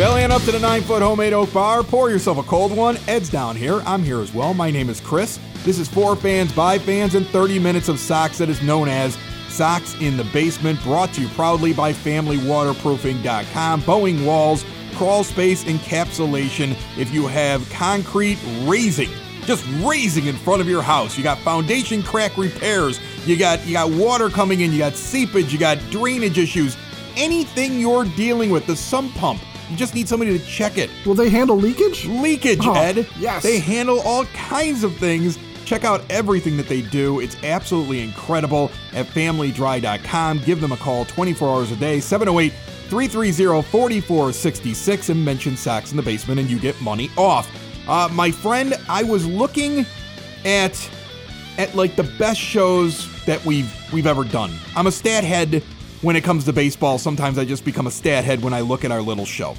Bellying up to the nine foot homemade oak bar, pour yourself a cold one. Ed's down here. I'm here as well. My name is Chris. This is for fans, by fans, and 30 minutes of socks that is known as Sox in the Basement, brought to you proudly by FamilyWaterproofing.com. Bowing Walls, crawl space encapsulation. If you have concrete raising, just raising in front of your house, you got foundation crack repairs, you got you got water coming in, you got seepage, you got drainage issues, anything you're dealing with, the sump pump you just need somebody to check it. Will they handle leakage? Leakage, Oh, Ed. yes. They handle all kinds of things. Check out everything that they do. It's absolutely incredible at familydry.com. Give them a call 24 hours a day, 708 330 4466, and mention Sox in the Basement, and you get money off. Uh, my friend, I was looking at at like the best shows that we've we've ever done. I'm a stat head when it comes to baseball. Sometimes I just become a stat head when I look at our little show.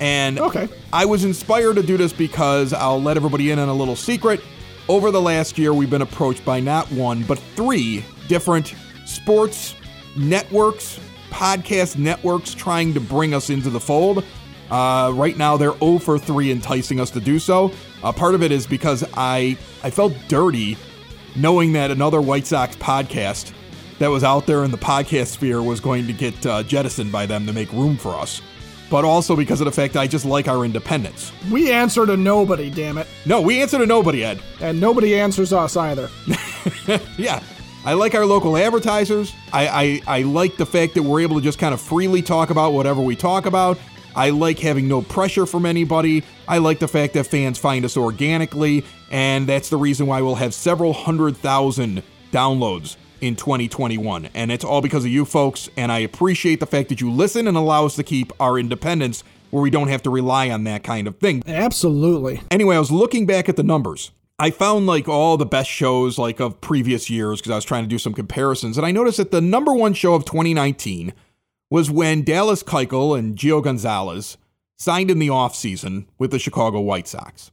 And Okay. I was inspired to do this because I'll let everybody in on a little secret. Over the last year, we've been approached by not one, but three different sports networks, podcast networks trying to bring us into the fold. Uh, right now, they're 0 for 3 enticing us to do so. Uh, part of it is because I, I felt dirty knowing that another White Sox podcast that was out there in the podcast sphere was going to get uh, jettisoned by them to make room for us. But also because of the fact I just like our independence. We answer to nobody, damn it. No, we answer to nobody, Ed. And nobody answers us either. Yeah. I like our local advertisers. I, I, I like the fact that we're able to just kind of freely talk about whatever we talk about. I like having no pressure from anybody. I like the fact that fans find us organically, and that's the reason why we'll have several hundred thousand downloads in 2021. And it's all because of you folks, and I appreciate the fact that you listen and allow us to keep our independence where we don't have to rely on that kind of thing. Absolutely. Anyway, I was looking back at the numbers. I found like all the best shows like of previous years because I was trying to do some comparisons, and I noticed that the number one show of 2019 was when Dallas Keuchel and Gio Gonzalez signed in the offseason with the Chicago White Sox.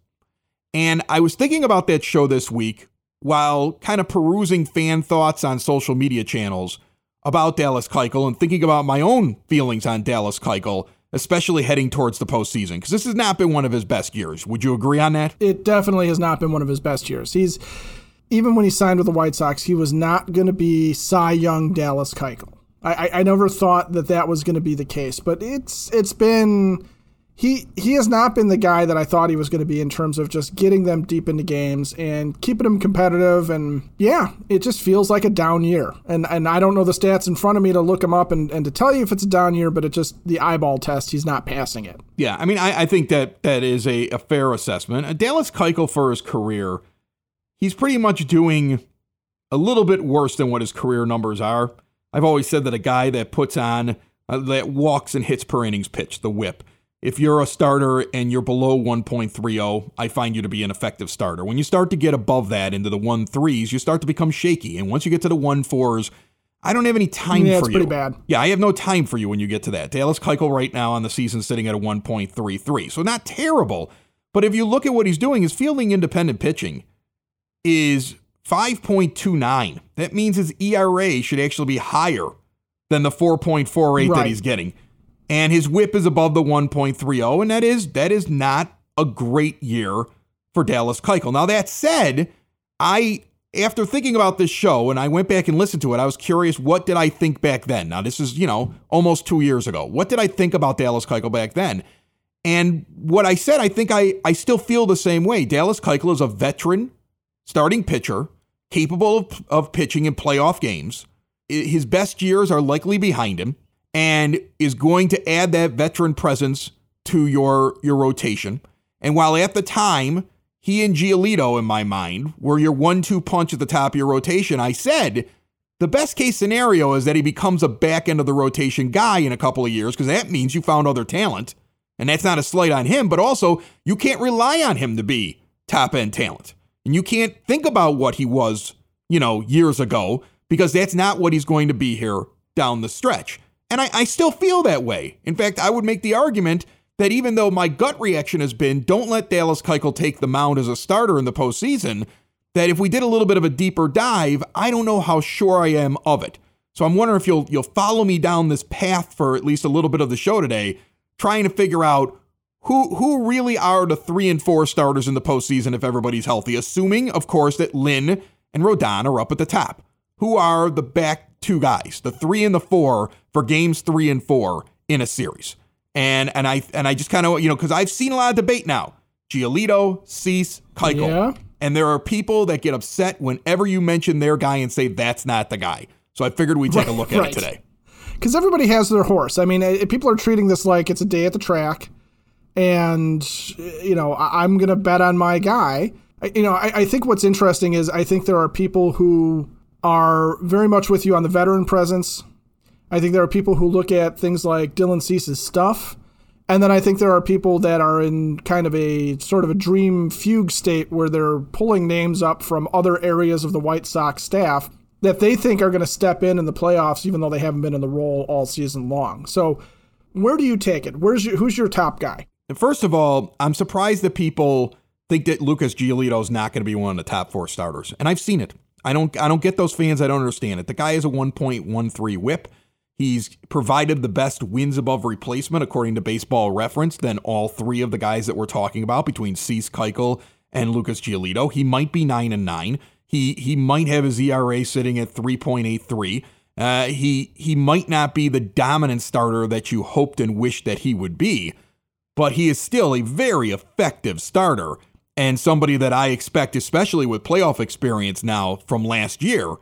And I was thinking about that show this week while kind of perusing fan thoughts on social media channels about Dallas Keuchel and thinking about my own feelings on Dallas Keuchel, especially heading towards the postseason, because this has not been one of his best years. Would you agree on that? It definitely has not been one of his best years. He's even when he signed with the White Sox, he was not going to be Cy Young Dallas Keuchel. I, I, I never thought that that was going to be the case, but it's it's been he he has not been the guy that I thought he was going to be in terms of just getting them deep into games and keeping them competitive. And yeah, it just feels like a down year. And and I don't know the stats in front of me to look him up and, and to tell you if it's a down year, but it just the eyeball test, he's not passing it. Yeah, I mean, I, I think that that is a, a fair assessment. Uh, Dallas Keuchel for his career, he's pretty much doing a little bit worse than what his career numbers are. I've always said that a guy that puts on uh, that walks and hits per innings pitch, the whip. If you're a starter and you're below 1.30, I find you to be an effective starter. When you start to get above that into the 1.3s, you start to become shaky. And once you get to the 1.4s, I don't have any time Yeah, for it's you. pretty bad. Yeah, I have no time for you when you get to that. Dallas Keuchel right now on the season sitting at a 1.33. So not terrible, but if you look at what he's doing, his fielding independent pitching is 5.29. That means his ERA should actually be higher than the 4.48 that he's getting. And his whip is above the 1.30 and that is that is not a great year for Dallas Keuchel. Now that said, I after thinking about this show and I went back and listened to it, I was curious what did I think back then? Now this is, you know, almost 2 years ago. What did I think about Dallas Keuchel back then? And what I said, I think I I still feel the same way. Dallas Keuchel is a veteran starting pitcher capable of, of pitching in playoff games. His best years are likely behind him and is going to add that veteran presence to your your rotation. And while at the time he and Giolito in my mind were your one-two punch at the top of your rotation, I said the best case scenario is that he becomes a back end of the rotation guy in a couple of years because that means you found other talent. And that's not a slight on him, but also you can't rely on him to be top end talent. And you can't think about what he was, you know, years ago because that's not what he's going to be here down the stretch. And I, I still feel that way. In fact, I would make the argument that even though my gut reaction has been don't let Dallas Keuchel take the mound as a starter in the postseason, that if we did a little bit of a deeper dive, I don't know how sure I am of it. So I'm wondering if you'll you'll follow me down this path for at least a little bit of the show today, trying to figure out who who really are the three and four starters in the postseason if everybody's healthy, assuming, of course, that Lynn and Rodon are up at the top. Who are the back two guys, the three and the four for games three and four in a series? And and I and I just kind of you know because I've seen a lot of debate now. Giolito, Cease, Keuchel. Yeah. And there are people that get upset whenever you mention their guy and say that's not the guy. So I figured we'd take a look at Right. it today. because everybody has their horse. I mean, people are treating this like it's a day at the track, and you know, I, I'm going to bet on my guy. I, you know, I, I think what's interesting is I think there are people who are very much with you on the veteran presence. I think there are people who look at things like Dylan Cease's stuff. And then I think there are people that are in kind of a sort of a dream fugue state where they're pulling names up from other areas of the White Sox staff that they think are going to step in in the playoffs, even though they haven't been in the role all season long. So, where do you take it? Where's your, who's your top guy? First of all, I'm surprised that people think that Lucas Giolito is not going to be one of the top four starters. And I've seen it. I don't I don't get those fans. I don't understand it. The guy has a 1.13 whip. He's provided the best wins above replacement according to Baseball Reference than all three of the guys that we're talking about between Cease Keuchel and Lucas Giolito. He might be nine and nine. He he might have his ERA sitting at 3.83. Uh, he he might not be the dominant starter that you hoped and wished that he would be, but he is still a very effective starter and somebody that I expect, especially with playoff experience now from last year,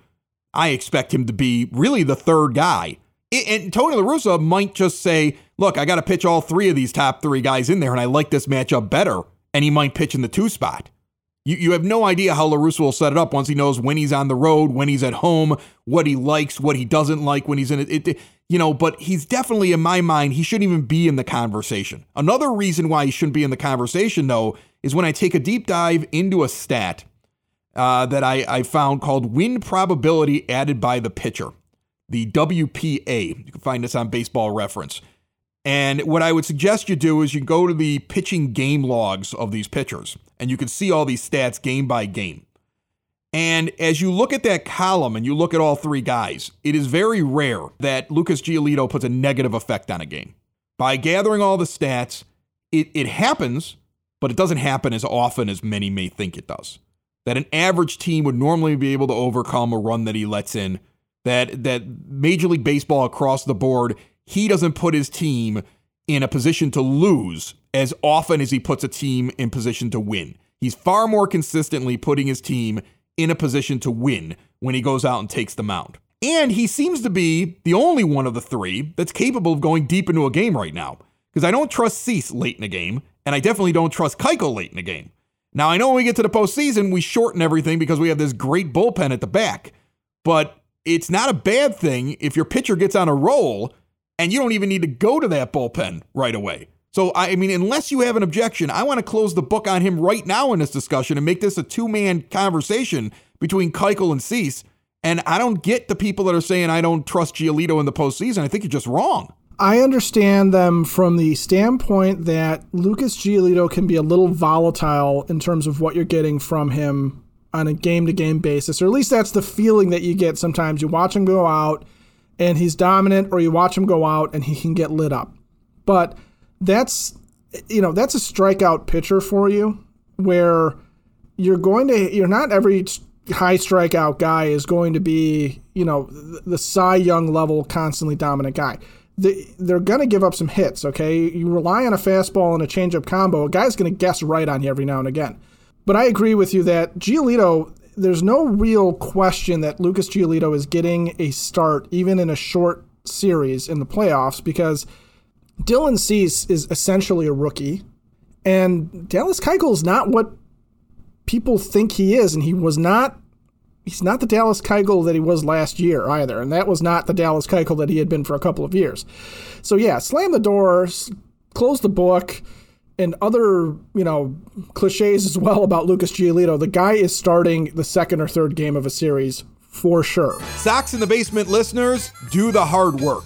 I expect him to be really the third guy. And Tony La Russa might just say, look, I got to pitch all three of these top three guys in there, and I like this matchup better. And he might pitch in the two spot. You, you have no idea how La Russa will set it up once he knows when he's on the road, when he's at home, what he likes, what he doesn't like when he's in it. it you know, but he's definitely, in my mind, he shouldn't even be in the conversation. Another reason why he shouldn't be in the conversation, though, is when I take a deep dive into a stat uh, that I, I found called win probability added by the pitcher, the WPA. You can find this on baseball reference. And what I would suggest you do is you go to the pitching game logs of these pitchers, and you can see all these stats game by game. And as you look at that column and you look at all three guys, it is very rare that Lucas Giolito puts a negative effect on a game. By gathering all the stats, it, it happens, but it doesn't happen as often as many may think it does. That an average team would normally be able to overcome a run that he lets in. That that Major League Baseball across the board, he doesn't put his team in a position to lose as often as he puts a team in position to win. He's far more consistently putting his team in a position to win when he goes out and takes the mound. And he seems to be the only one of the three that's capable of going deep into a game right now. Because I don't trust Cease late in a game, and I definitely don't trust Keuchel late in the game. Now, I know when we get to the postseason, we shorten everything because we have this great bullpen at the back. But it's not a bad thing if your pitcher gets on a roll and you don't even need to go to that bullpen right away. So, I mean, unless you have an objection, I want to close the book on him right now in this discussion and make this a two man conversation between Keuchel and Cease. And I don't get the people that are saying I don't trust Giolito in the postseason. I think you're just wrong. I understand them from the standpoint that Lucas Giolito can be a little volatile in terms of what you're getting from him on a game to game basis, or at least that's the feeling that you get sometimes. You watch him go out and he's dominant, or you watch him go out and he can get lit up. But that's you know that's a strikeout pitcher for you, where you're going to you're not every high strikeout guy is going to be you know the, the Cy Young level constantly dominant guy they, they're going to give up some hits, okay? You rely on a fastball and a changeup combo. A guy's going to guess right on you every now and again. But I agree with you that Giolito, there's no real question that Lucas Giolito is getting a start, even in a short series in the playoffs, because Dylan Cease is essentially a rookie, and Dallas Keuchel is not what people think he is, and he was not he's not the Dallas Keuchel that he was last year either, and that was not the Dallas Keuchel that he had been for a couple of years. So yeah, slam the doors, close the book. and other, you know, cliches as well about Lucas Giolito. The guy is starting the second or third game of a series for sure. Sox in the Basement listeners, do the hard work.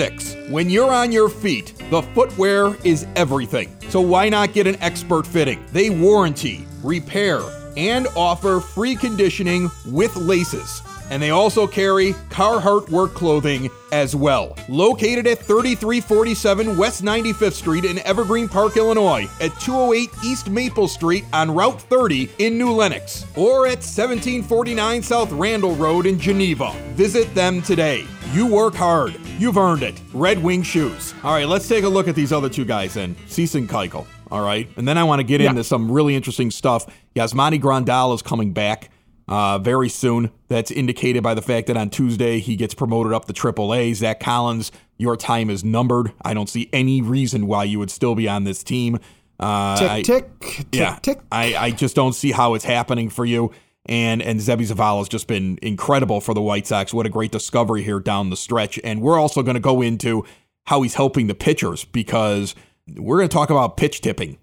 When you're on your feet, the footwear is everything. So why not get an expert fitting? They warranty, repair, and offer free conditioning with laces. And they also carry Carhartt work clothing as well. Located at 3347 West 95th Street in Evergreen Park, Illinois, at 208 East Maple Street on Route 30 in New Lenox, or at 1749 South Randall Road in Geneva. Visit them today. You work hard. You've earned it. Red Wing Shoes. All right, let's take a look at these other two guys then. Cease and Keuchel. All right. And then I want to get yeah. into some really interesting stuff. Yasmani Grandal is coming back uh, very soon. That's indicated by the fact that on Tuesday he gets promoted up to AAA. Zach Collins, your time is numbered. I don't see any reason why you would still be on this team. Uh, tick, I, tick, tick, yeah, tick. I, I just don't see how it's happening for you. And and Seby Zavala has just been incredible for the White Sox. What a great discovery here down the stretch. And we're also going to go into how he's helping the pitchers because – we're going to talk about pitch tipping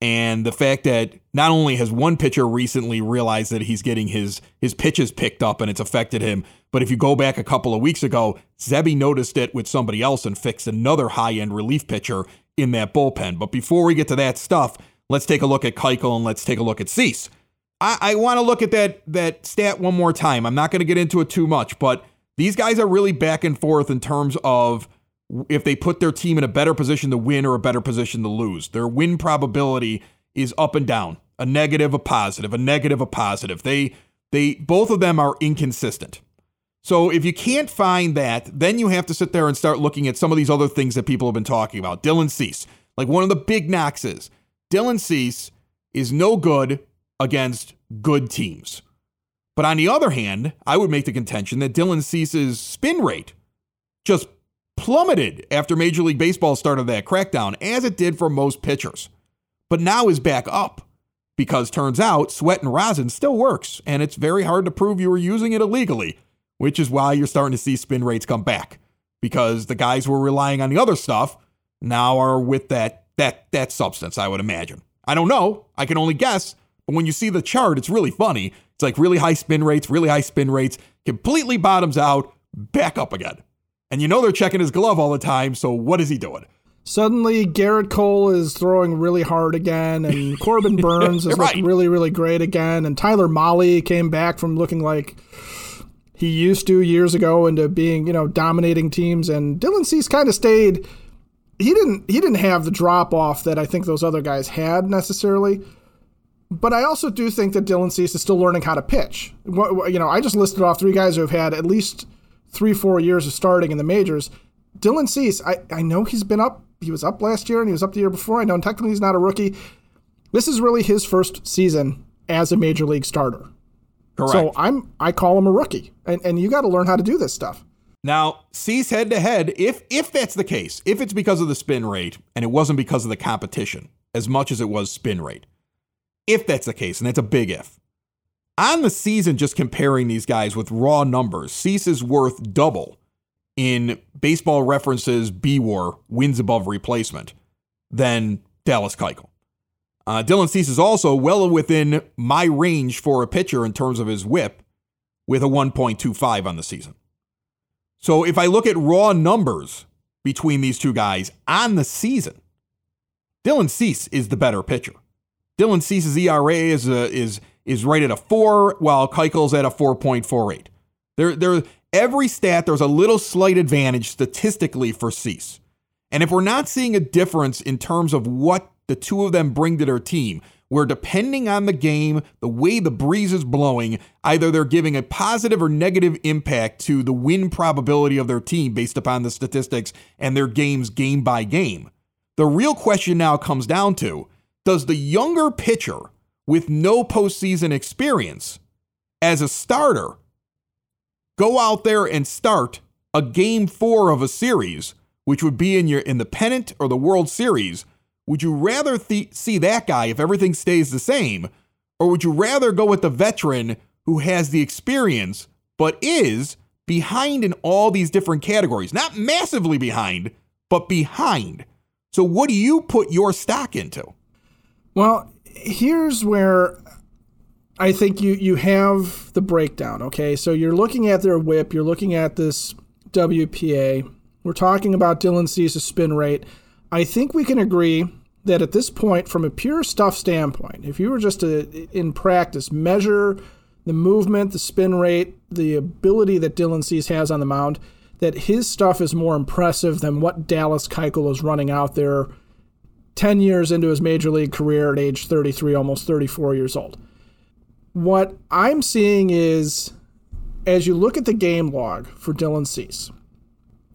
and the fact that not only has one pitcher recently realized that he's getting his his pitches picked up and it's affected him, but if you go back a couple of weeks ago, Seby noticed it with somebody else and fixed another high-end relief pitcher in that bullpen. But before we get to that stuff, let's take a look at Keuchel and let's take a look at Cease. I, I want to look at that that stat one more time. I'm not going to get into it too much, but these guys are really back and forth in terms of if they put their team in a better position to win or a better position to lose. Their win probability is up and down, a negative, a positive, a negative, a positive. They they both of them are inconsistent. So if you can't find that, then you have to sit there and start looking at some of these other things that people have been talking about. Dylan Cease, like one of the big knocks is Dylan Cease is no good against good teams. But on the other hand, I would make the contention that Dylan Cease's spin rate just plummeted after Major League Baseball started that crackdown, as it did for most pitchers. But now is back up because turns out sweat and rosin still works, and it's very hard to prove you were using it illegally, which is why you're starting to see spin rates come back because the guys who were relying on the other stuff now are with that that that substance, I would imagine. I don't know, I can only guess, but when you see the chart, it's really funny. It's like really high spin rates, really high spin rates, completely bottoms out, back up again. And you know they're checking his glove all the time, so what is he doing? Suddenly, Gerrit Cole is throwing really hard again, and Corbin Burnes is right. looking really, really great again. And Tyler Mahle came back from looking like he used to years ago into being, you know, dominating teams. And Dylan Cease kind of stayed. He didn't. He didn't have the drop off that I think those other guys had necessarily. But I also do think that Dylan Cease is still learning how to pitch. You know, I just listed off three guys who have had at least three, four years of starting in the majors. Dylan Cease, I, I know he's been up. He was up last year and he was up the year before. I know technically he's not a rookie. This is really his first season as a major league starter. Correct. So I'm I call him a rookie. And and you got to learn how to do this stuff. Now, Cease head to head, if if that's the case, if it's because of the spin rate and it wasn't because of the competition as much as it was spin rate. If that's the case, and that's a big if on the season, just comparing these guys with raw numbers, Cease is worth double in baseball references B war wins above replacement than Dallas Keuchel. Uh, Dylan Cease is also well within my range for a pitcher in terms of his whip with a 1.25 on the season. So if I look at raw numbers between these two guys on the season, Dylan Cease is the better pitcher. Dylan Cease's ERA is a, is is right at a four, while Keuchel's at a 4.48. There, there, every stat, there's a little slight advantage statistically for Cease. And if we're not seeing a difference in terms of what the two of them bring to their team, where depending on the game, the way the breeze is blowing, either they're giving a positive or negative impact to the win probability of their team based upon the statistics and their games game by game. The real question now comes down to does the younger pitcher with no postseason experience as a starter go out there and start a game four of a series, which would be in your in the pennant or the World Series? Would you rather th- see that guy if everything stays the same, or would you rather go with the veteran who has the experience but is behind in all these different categories? Not massively behind, but behind. So, what do you put your stock into? Well, here's where I think you you have the breakdown. Okay, so you're looking at their WHIP, you're looking at this WPA. We're talking about Dylan Cease's spin rate. I think we can agree that at this point, from a pure stuff standpoint, if you were just to in practice measure the movement, the spin rate, the ability that Dylan Cease has on the mound, that his stuff is more impressive than what Dallas Keuchel is running out there 10 years into his major league career at age 33, almost 34 years old. What I'm seeing is, as you look at the game log for Dylan Cease,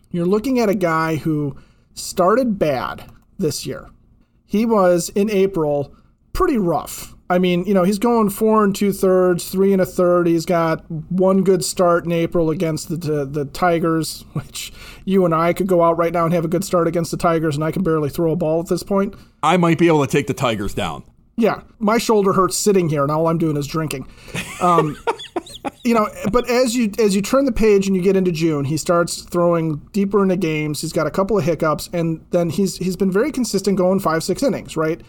you're looking at a guy who started bad this year. He was in April pretty rough. I mean, you know, he's going four and two thirds, three and a third. He's got one good start in April against the, the, the Tigers, which you and I could go out right now and have a good start against the Tigers, and I can barely throw a ball at this point. I might be able to take the Tigers down. Yeah, my shoulder hurts sitting here, and all I'm doing is drinking. Um, you know, but as you as you turn the page and you get into June, he starts throwing deeper into games. He's got a couple of hiccups, and then he's he's been very consistent, going five six innings, right?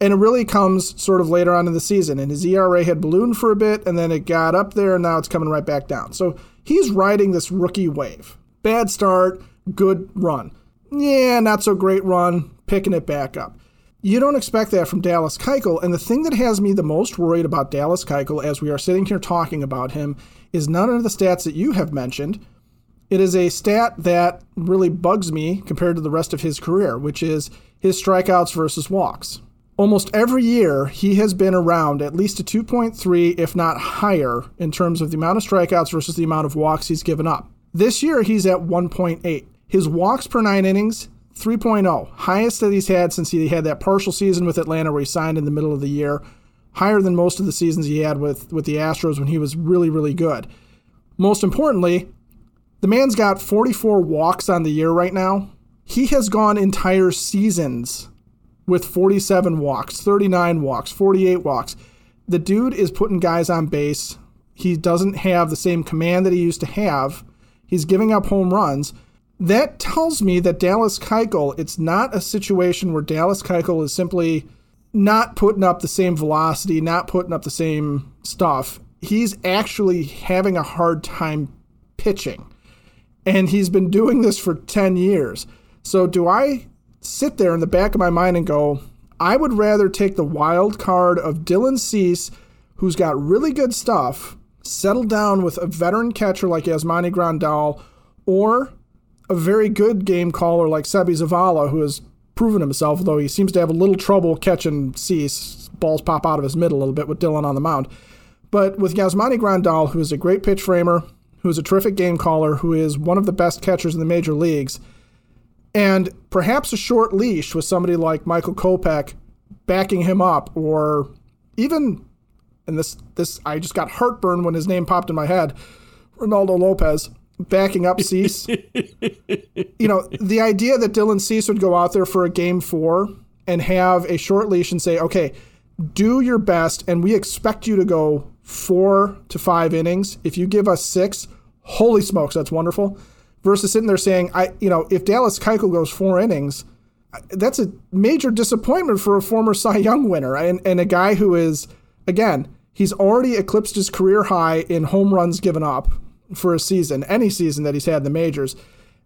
And it really comes sort of later on in the season. And his ERA had ballooned for a bit, and then it got up there, and now it's coming right back down. So he's riding this rookie wave. Bad start, good run. Yeah, not so great run, picking it back up. You don't expect that from Dallas Keuchel. And the thing that has me the most worried about Dallas Keuchel as we are sitting here talking about him is none of the stats that you have mentioned. It is a stat that really bugs me compared to the rest of his career, which is his strikeouts versus walks. Almost every year, he has been around at least a 2.3, if not higher, in terms of the amount of strikeouts versus the amount of walks he's given up. This year, he's at 1.8. His walks per nine innings, 3.0, highest that he's had since he had that partial season with Atlanta where he signed in the middle of the year, higher than most of the seasons he had with, with the Astros when he was really, really good. Most importantly, the man's got 44 walks on the year right now. He has gone entire seasons with 47 walks, 39 walks, 48 walks. The dude is putting guys on base. He doesn't have the same command that he used to have. He's giving up home runs. That tells me that Dallas Keuchel, it's not a situation where Dallas Keuchel is simply not putting up the same velocity, not putting up the same stuff. He's actually having a hard time pitching. And he's been doing this for 10 years. So do I sit there in the back of my mind and go, I would rather take the wild card of Dylan Cease, who's got really good stuff, settle down with a veteran catcher like Yasmani Grandal, or a very good game caller like Seby Zavala, who has proven himself, though he seems to have a little trouble catching Cease. Balls pop out of his middle a little bit with Dylan on the mound. But with Yasmani Grandal, who is a great pitch framer, who is a terrific game caller, who is one of the best catchers in the major leagues, and perhaps a short leash with somebody like Michael Kopech backing him up, or even, and this this I just got heartburn when his name popped in my head, Reynaldo Lopez backing up Cease. you know, the idea that Dylan Cease would go out there for a game four and have a short leash and say, okay, do your best, and we expect you to go four to five innings. If you give us six, holy smokes, that's wonderful versus sitting there saying, I, you know, if Dallas Keuchel goes four innings, that's a major disappointment for a former Cy Young winner and, and a guy who is, again, he's already eclipsed his career high in home runs given up for a season, any season that he's had in the majors.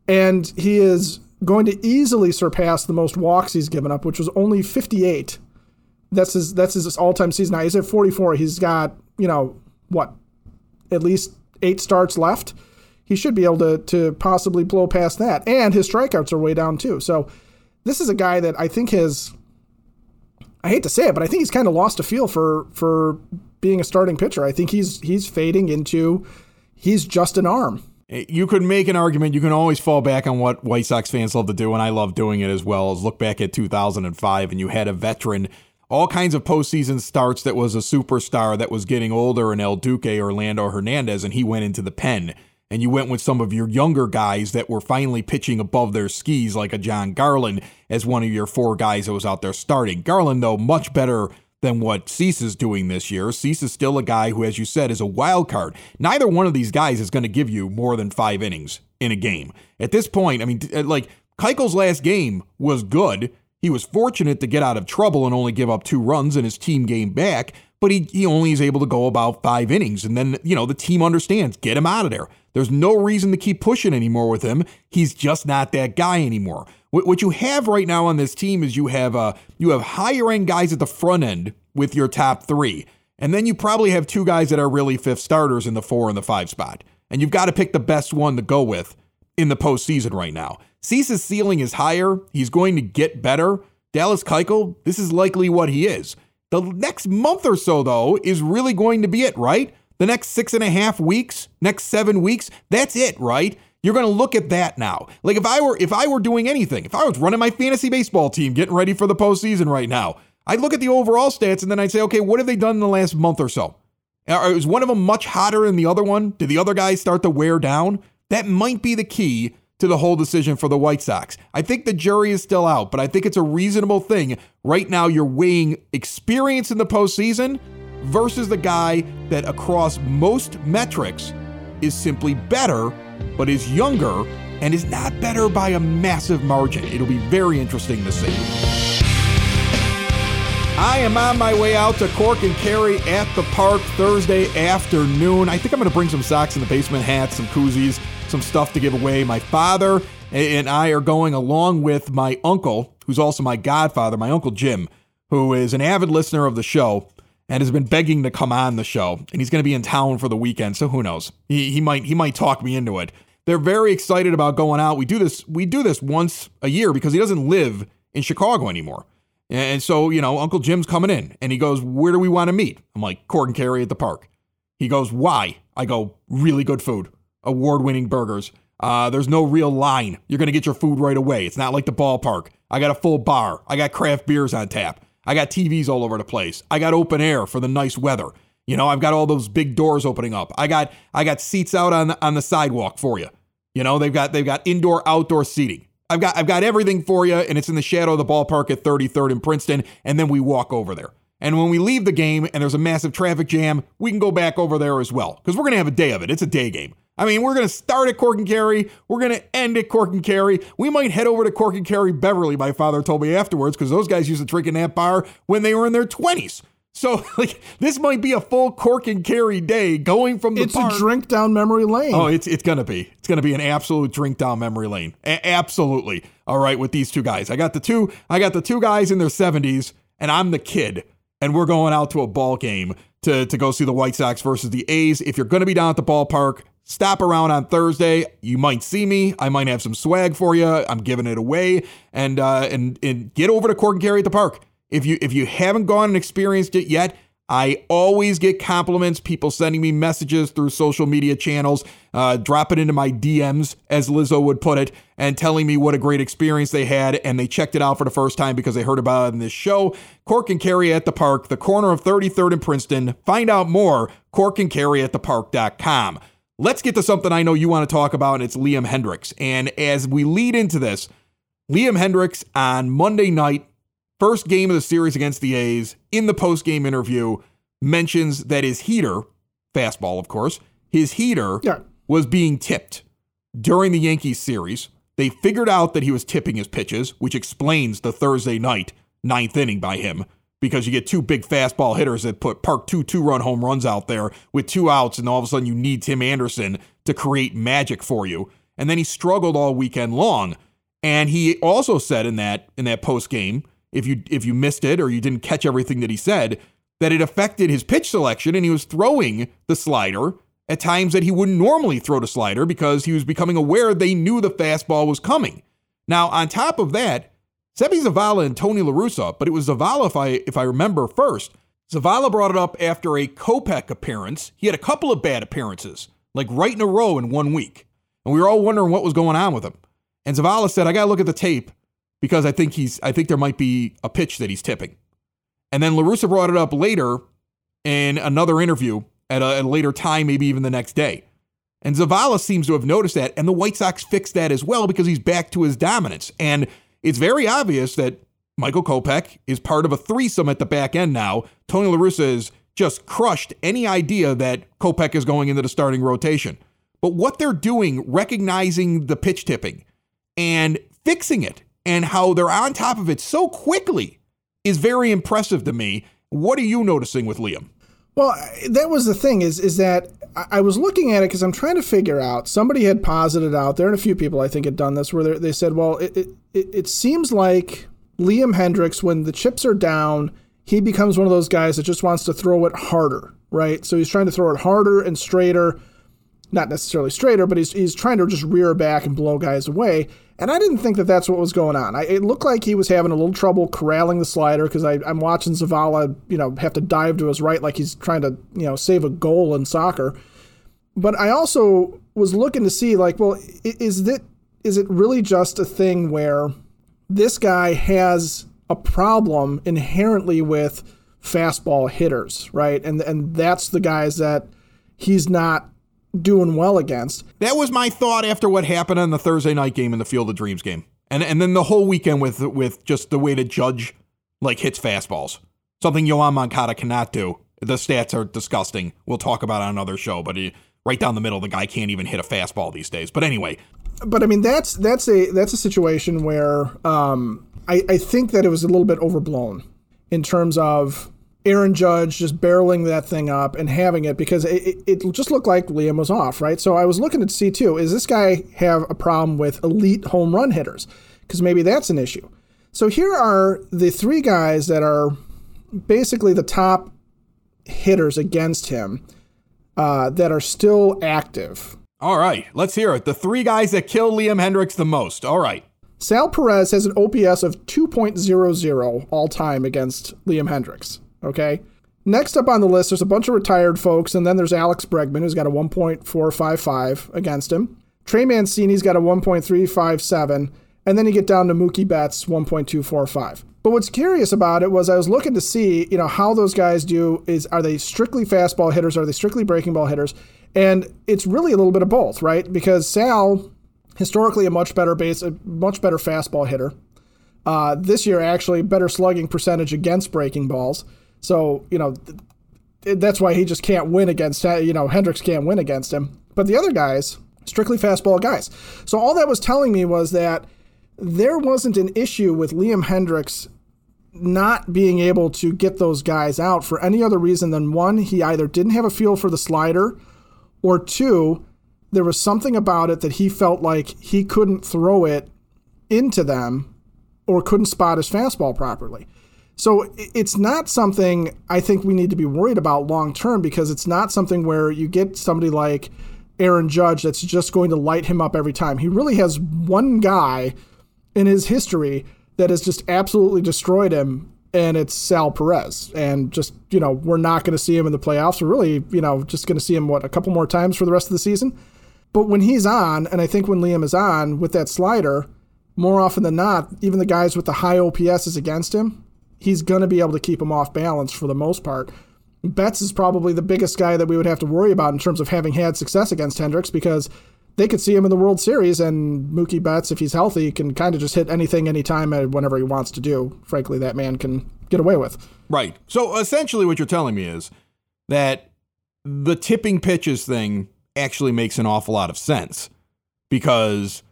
And he is going to easily surpass the most walks he's given up, which was only 58. That's his that's his all-time season. Now he's at 44. He's got, you know, what? At least 8 starts left he should be able to to possibly blow past that. And his strikeouts are way down too. So this is a guy that I think has I hate to say it, but I think he's kind of lost a feel for for being a starting pitcher. I think he's he's fading into he's just an arm. Eh, you could make an argument. You can always fall back on what White Sox fans love to do, and I love doing it as well. Is look back at 2005, and you had a veteran all kinds of postseason starts that was a superstar that was getting older in El Duque, Orlando Hernandez, and he went into the pen. And you went with some of your younger guys that were finally pitching above their skis, like a Jon Garland as one of your four guys that was out there starting. Garland, though, much better than what Cease is doing this year. Cease is still a guy who, as you said, is a wild card. Neither one of these guys is going to give you more than five innings in a game. At this point, I mean, uh, like Keuchel's last game was good. He was fortunate to get out of trouble and only give up two runs in his team game back, but he, he only is able to go about five innings. And then, you know, the team understands get him out of there. There's no reason to keep pushing anymore with him. He's just not that guy anymore. What you have right now on this team is you have uh, you have higher end guys at the front end with your top three, and then you probably have two guys that are really fifth starters in the four and the five spot, and you've got to pick the best one to go with in the postseason right now. Cease's ceiling is higher. He's going to get better. Dallas Keuchel, this is likely what he is. The next month or so, though, is really going to be it, right? The next six and a half weeks, next seven weeks, that's it, right? You're going to look at that now. Like if I were if I were doing anything, if I was running my fantasy baseball team, getting ready for the postseason right now, I'd look at the overall stats and then I'd say, okay, what have they done in the last month or so? Uh, is one of them much hotter than the other one? Did the other guys start to wear down? That might be the key to the whole decision for the White Sox. I think the jury is still out, but I think it's a reasonable thing. Right now, you're weighing experience in the postseason versus the guy that across most metrics is simply better but is younger and is not better by a massive margin. It'll be very interesting to see. I am on my way out to Cork and Kerry at the park Thursday afternoon. I think I'm going to bring some Sox in the basement hats, some koozies, some stuff to give away. My father and I are going along with my uncle, who's also my godfather, my uncle Jim, who is an avid listener of the show and has been begging to come on the show. And he's going to be in town for the weekend, so who knows? He, he might he might talk me into it. They're very excited about going out. We do this we do this once a year because he doesn't live in Chicago anymore. And so, you know, Uncle Jim's coming in and he goes, Where do we want to meet? I'm like, Cork and Kerry at the park. He goes, Why? I go, Really good food, award winning burgers. Uh, there's no real line. You're going to get your food right away. It's not like the ballpark. I got a full bar. I got craft beers on tap. I got TVs all over the place. I got open air for the nice weather. You know, I've got all those big doors opening up. I got I got seats out on on the sidewalk for you. You know, they've got they've got indoor outdoor seating. I've got I've got everything for you and it's in the shadow of the ballpark at 33rd and Princeton and then we walk over there. And when we leave the game and there's a massive traffic jam, we can go back over there as well because we're going to have a day of it. It's a day game. I mean, we're going to start at Cork and Kerry. We're going to end at Cork and Kerry. We might head over to Cork and Kerry Beverly, my father told me afterwards, because those guys used to drink in that bar when they were in their 20s. So, like, this might be a full Cork and Kerry day going from the It's park. a drink down memory lane. Oh, it's it's gonna be. It's gonna be an absolute drink down memory lane. A- absolutely. All right, with these two guys. I got the two. I got the two guys in their seventies, and I'm the kid, and we're going out to a ball game to to go see the White Sox versus the A's. If you're gonna be down at the ballpark, stop around on Thursday. You might see me. I might have some swag for you. I'm giving it away, and uh, and and get over to Cork and Kerry at the park. If you if you haven't gone and experienced it yet, I always get compliments, people sending me messages through social media channels, uh, dropping into my DMs, as Lizzo would put it, and telling me what a great experience they had. And they checked it out for the first time because they heard about it in this show. Cork and Kerry at the Park, the corner of 33rd and Princeton. Find out more, corkandkerryatthepark.com. Let's get to something I know you want to talk about, and it's Liam Hendriks. And as we lead into this, Liam Hendriks on Monday night first game of the series against the A's, in the post game interview, mentions that his heater, fastball, of course, his heater Yeah. was being tipped during the Yankees series. They figured out that he was tipping his pitches, which explains the Thursday night ninth inning by him. Because you get two big fastball hitters that put park two two run home runs out there with two outs, and all of a sudden you need Tim Anderson to create magic for you. And then he struggled all weekend long. And he also said in that in that post game if you if you missed it or you didn't catch everything that he said, that it affected his pitch selection and he was throwing the slider at times that he wouldn't normally throw the slider because he was becoming aware they knew the fastball was coming. Now, on top of that, Seby Zavala and Tony La Russa, but it was Zavala, if I, if I remember first. Zavala brought it up after a Kopech appearance. He had a couple of bad appearances, like right in a row in one week. And we were all wondering what was going on with him. And Zavala said, I got to look at the tape because I think he's I think there might be a pitch that he's tipping. And then La Russa brought it up later in another interview at a, at a later time, maybe even the next day. And Zavala seems to have noticed that, and the White Sox fixed that as well because he's back to his dominance. And it's very obvious that Michael Kopech is part of a threesome at the back end now. Tony La Russa has just crushed any idea that Kopech is going into the starting rotation. But what they're doing, recognizing the pitch tipping and fixing it and how they're on top of it so quickly is very impressive to me. What are you noticing with Liam? Well, that was the thing is is that I was looking at it because I'm trying to figure out. Somebody had posited out there, and a few people I think had done this, where they said, "Well, it, it it seems like Liam Hendriks, when the chips are down, he becomes one of those guys that just wants to throw it harder, right? So he's trying to throw it harder and straighter, not necessarily straighter, but he's he's trying to just rear back and blow guys away." And I didn't think that that's what was going on. I, it looked like he was having a little trouble corralling the slider because I'm watching Zavala, you know, have to dive to his right like he's trying to, you know, save a goal in soccer. But I also was looking to see, like, well, is it is it really just a thing where this guy has a problem inherently with fastball hitters, right? And and that's the guys that he's not doing well against. That was my thought after what happened on the Thursday night game in the Field of Dreams game. And and then the whole weekend with with just the way to judge like hits fastballs. Something Yoan Moncada cannot do. The stats are disgusting. We'll talk about it on another show, but he, right down the middle, the guy can't even hit a fastball these days. But anyway. But I mean that's that's a that's a situation where um, I, I think that it was a little bit overblown in terms of Aaron Judge just barreling that thing up and having it because it, it, just looked like Liam was off, right? So I was looking to see too, is this guy have a problem with elite home run hitters? Because maybe that's an issue. So here are the three guys that are basically the top hitters against him uh, that are still active. All right, let's hear it. The three guys that kill Liam Hendriks the most. All right. Sal Perez has an OPS of 2.00 all time against Liam Hendriks. Okay. Next up on the list, there's a bunch of retired folks, and then there's Alex Bregman, who's got a 1.455 against him. Trey Mancini's got a 1.357, and then you get down to Mookie Betts, 1.245. But what's curious about it was I was looking to see, you know, how those guys do. Is are they strictly fastball hitters? Are they strictly breaking ball hitters? And it's really a little bit of both, right? Because Sal, historically a much better base, a much better fastball hitter. Uh, this year, actually, better slugging percentage against breaking balls. So, you know, that's why he just can't win against, uh, you know, Hendriks can't win against him. But the other guys, strictly fastball guys. So all that was telling me was that there wasn't an issue with Liam Hendriks not being able to get those guys out for any other reason than one, he either didn't have a feel for the slider, or two, there was something about it that he felt like he couldn't throw it into them or couldn't spot his fastball properly. So it's not something I think we need to be worried about long term because it's not something where you get somebody like Aaron Judge that's just going to light him up every time. He really has one guy in his history that has just absolutely destroyed him, and it's Sal Perez. And just, you know, we're not going to see him in the playoffs. We're really, you know, just going to see him, what, a couple more times for the rest of the season? But when he's on, and I think when Liam is on with that slider, more often than not, even the guys with the high OPS is against him he's going to be able to keep him off balance for the most part. Betts is probably the biggest guy that we would have to worry about in terms of having had success against Hendriks because they could see him in the World Series, and Mookie Betts, if he's healthy, can kind of just hit anything, anytime, uh, whenever he wants to do. Frankly, that man can get away with. Right. So essentially, what you're telling me is that the tipping pitches thing actually makes an awful lot of sense because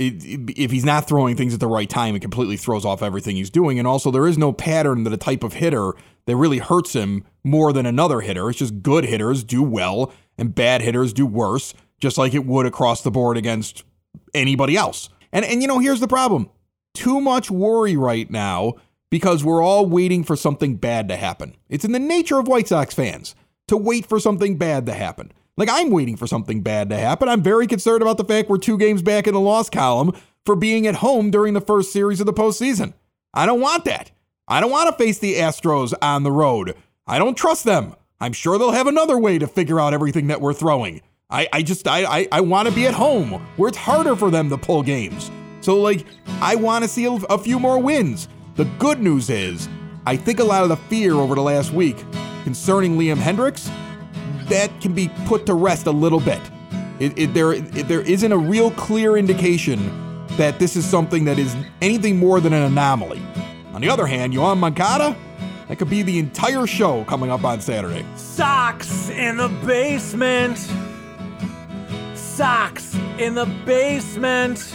if he's not throwing things at the right time, it completely throws off everything he's doing. And also, there is no pattern that a type of hitter that really hurts him more than another hitter. It's just good hitters do well and bad hitters do worse, just like it would across the board against anybody else. And and you know, here's the problem. Too much worry right now because we're all waiting for something bad to happen. It's in the nature of White Sox fans to wait for something bad to happen. Like I'm waiting for something bad to happen. I'm very concerned about the fact we're two games back in the loss column for being at home during the first series of the postseason. I don't want that. I don't want to face the Astros on the road. I don't trust them. I'm sure they'll have another way to figure out everything that we're throwing. I, I just I I, I want to be at home where it's harder for them to pull games. So like I want to see a, a few more wins. The good news is I think a lot of the fear over the last week concerning Liam Hendriks, that can be put to rest a little bit. It, it, there, it, there isn't a real clear indication that this is something that is anything more than an anomaly. On the other hand, Yoan Moncada, that could be the entire show coming up on Saturday. Sox in the basement. Sox in the basement.